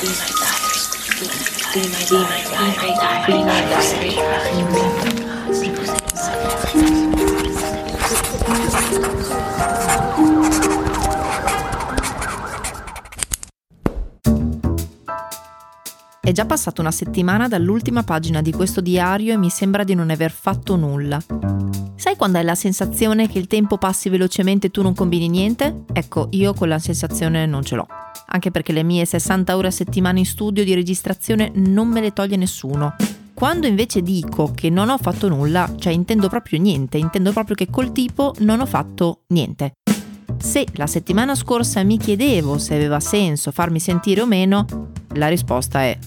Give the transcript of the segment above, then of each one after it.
Be my guide. Be my guide. Be my guide. Be my guide. Be my guide. È già passata una settimana dall'ultima pagina di questo diario e mi sembra di non aver fatto nulla. Sai quando hai la sensazione che il tempo passi velocemente e tu non combini niente? Ecco, io quella sensazione non ce l'ho. Anche perché le mie 60 ore a settimana in studio di registrazione non me le toglie nessuno. Quando invece dico che non ho fatto nulla, cioè intendo proprio niente, intendo proprio che col tipo non ho fatto niente. Se la settimana scorsa mi chiedevo se aveva senso farmi sentire o meno, la risposta è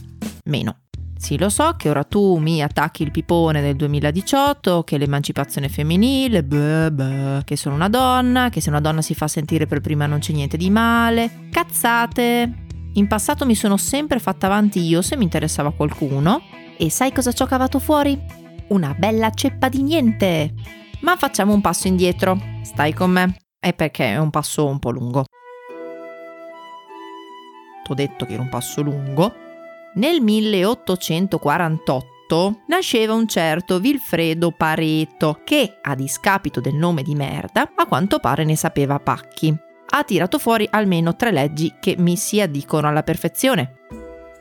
meno. Sì, lo so che ora tu mi attacchi il pipone del 2018, che l'emancipazione femminile, beh, beh, che sono una donna, che se una donna si fa sentire per prima non c'è niente di male. Cazzate! In passato mi sono sempre fatta avanti io se mi interessava qualcuno. E sai cosa ci ho cavato fuori? Una bella ceppa di niente! Ma facciamo un passo indietro. Stai con me? È perché è un passo un po' lungo. T'ho detto che era un passo lungo nel 1848 nasceva un certo Vilfredo Pareto che, a discapito del nome di merda, a quanto pare ne sapeva pacchi. Ha tirato fuori almeno tre leggi che mi si addicono alla perfezione.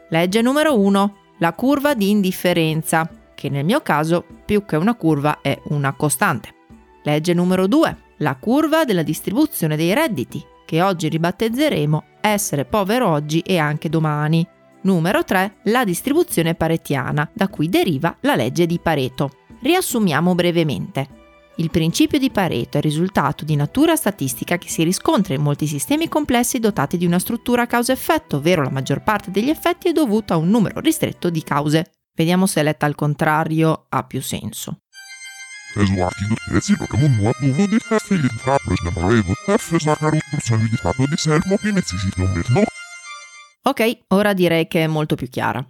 Legge numero 1. La curva di indifferenza, che nel mio caso più che una curva è una costante. Legge numero 2. La curva della distribuzione dei redditi, che oggi ribattezzeremo essere povero oggi e anche domani, Numero 3. La distribuzione paretiana, da cui deriva la legge di Pareto. Riassumiamo brevemente. Il principio di Pareto è il risultato di natura statistica che si riscontra in molti sistemi complessi dotati di una struttura causa-effetto, ovvero la maggior parte degli effetti è dovuta a un numero ristretto di cause. Vediamo se letta al contrario ha più senso. Ok, ora direi che è molto più chiara.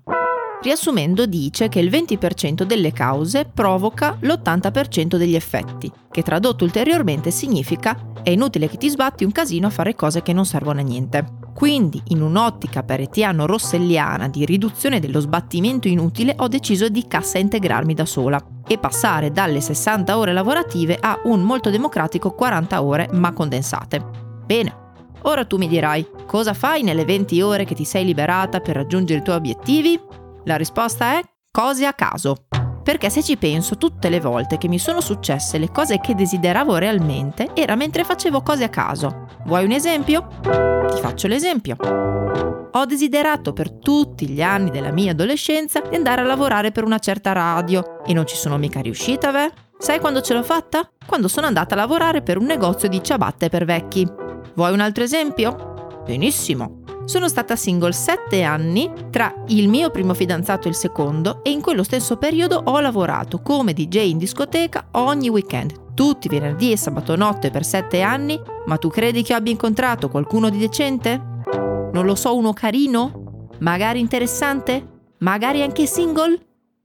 Riassumendo dice che il 20% delle cause provoca l'80% degli effetti, che tradotto ulteriormente significa è inutile che ti sbatti un casino a fare cose che non servono a niente. Quindi, in un'ottica peretiano-rosselliana di riduzione dello sbattimento inutile, ho deciso di cassa integrarmi da sola e passare dalle 60 ore lavorative a un molto democratico 40 ore ma condensate. Bene, Ora tu mi dirai, cosa fai nelle 20 ore che ti sei liberata per raggiungere i tuoi obiettivi? La risposta è cose a caso. Perché se ci penso, tutte le volte che mi sono successe le cose che desideravo realmente era mentre facevo cose a caso. Vuoi un esempio? Ti faccio l'esempio. Ho desiderato per tutti gli anni della mia adolescenza di andare a lavorare per una certa radio e non ci sono mica riuscita, beh? Sai quando ce l'ho fatta? Quando sono andata a lavorare per un negozio di ciabatte per vecchi. Vuoi un altro esempio? Benissimo. Sono stata single 7 anni tra il mio primo fidanzato e il secondo e in quello stesso periodo ho lavorato come DJ in discoteca ogni weekend, tutti venerdì e sabato notte per 7 anni, ma tu credi che abbia incontrato qualcuno di decente? Non lo so, uno carino? Magari interessante? Magari anche single?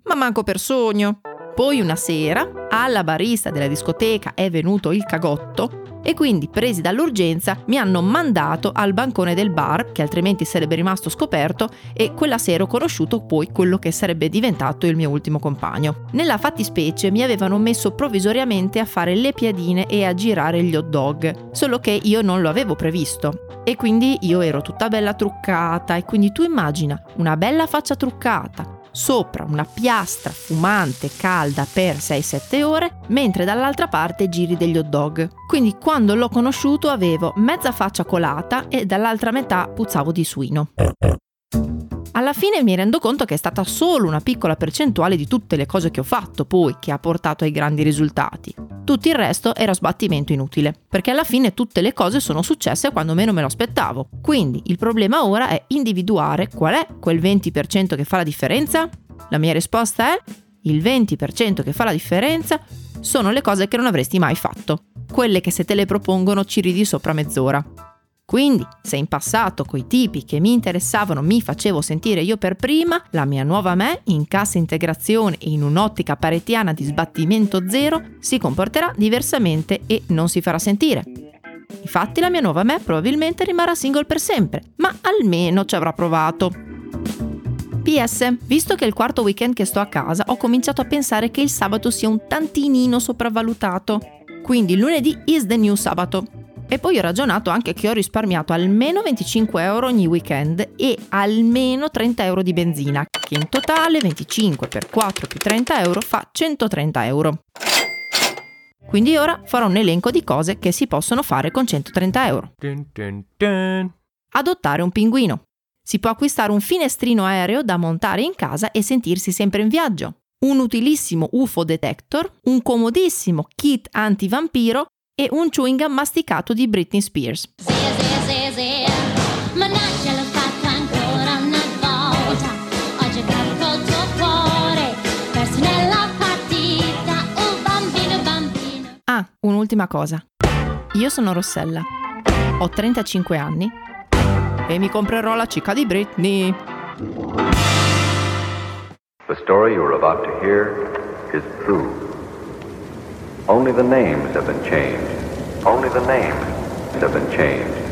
Ma manco per sogno. Poi una sera, alla barista della discoteca è venuto il cagotto e quindi presi dall'urgenza mi hanno mandato al bancone del bar che altrimenti sarebbe rimasto scoperto e quella sera ho conosciuto poi quello che sarebbe diventato il mio ultimo compagno. Nella fattispecie mi avevano messo provvisoriamente a fare le piadine e a girare gli hot dog, solo che io non lo avevo previsto. E quindi io ero tutta bella truccata e quindi tu immagina una bella faccia truccata, sopra una piastra fumante calda per 6-7 ore, mentre dall'altra parte giri degli hot dog. Quindi quando l'ho conosciuto avevo mezza faccia colata e dall'altra metà puzzavo di suino. Alla fine mi rendo conto che è stata solo una piccola percentuale di tutte le cose che ho fatto poi che ha portato ai grandi risultati. Tutto il resto era sbattimento inutile, perché alla fine tutte le cose sono successe quando meno me lo aspettavo. Quindi il problema ora è individuare qual è quel 20% che fa la differenza? La mia risposta è il 20% che fa la differenza sono le cose che non avresti mai fatto, quelle che se te le propongono ci ridi sopra mezz'ora. Quindi, se in passato coi tipi che mi interessavano mi facevo sentire io per prima, la mia nuova me, in cassa integrazione e in un'ottica paretiana di sbattimento zero, si comporterà diversamente e non si farà sentire. Infatti la mia nuova me probabilmente rimarrà single per sempre, ma almeno ci avrà provato. PS, visto che è il quarto weekend che sto a casa, ho cominciato a pensare che il sabato sia un tantinino sopravvalutato. Quindi lunedì is the new sabato. E poi ho ragionato anche che ho risparmiato almeno 25 euro ogni weekend e almeno 30 euro di benzina, che in totale 25 per 4 più 30 euro fa 130 euro. Quindi ora farò un elenco di cose che si possono fare con 130 euro. Adottare un pinguino. Si può acquistare un finestrino aereo da montare in casa e sentirsi sempre in viaggio. Un utilissimo UFO detector, un comodissimo kit antivampiro e un chewing gum masticato di Britney Spears. Zia, zia, zia, zia, ma non ce l'ho fatta ancora una volta. Ho giocato col tuo cuore, perso nella partita. Oh bambino, bambino. Ah, un'ultima cosa. Io sono Rossella, ho 35 anni e mi comprerò la cica di Britney. The story you are about to hear is true. Only the names have been changed. Only the names have been changed.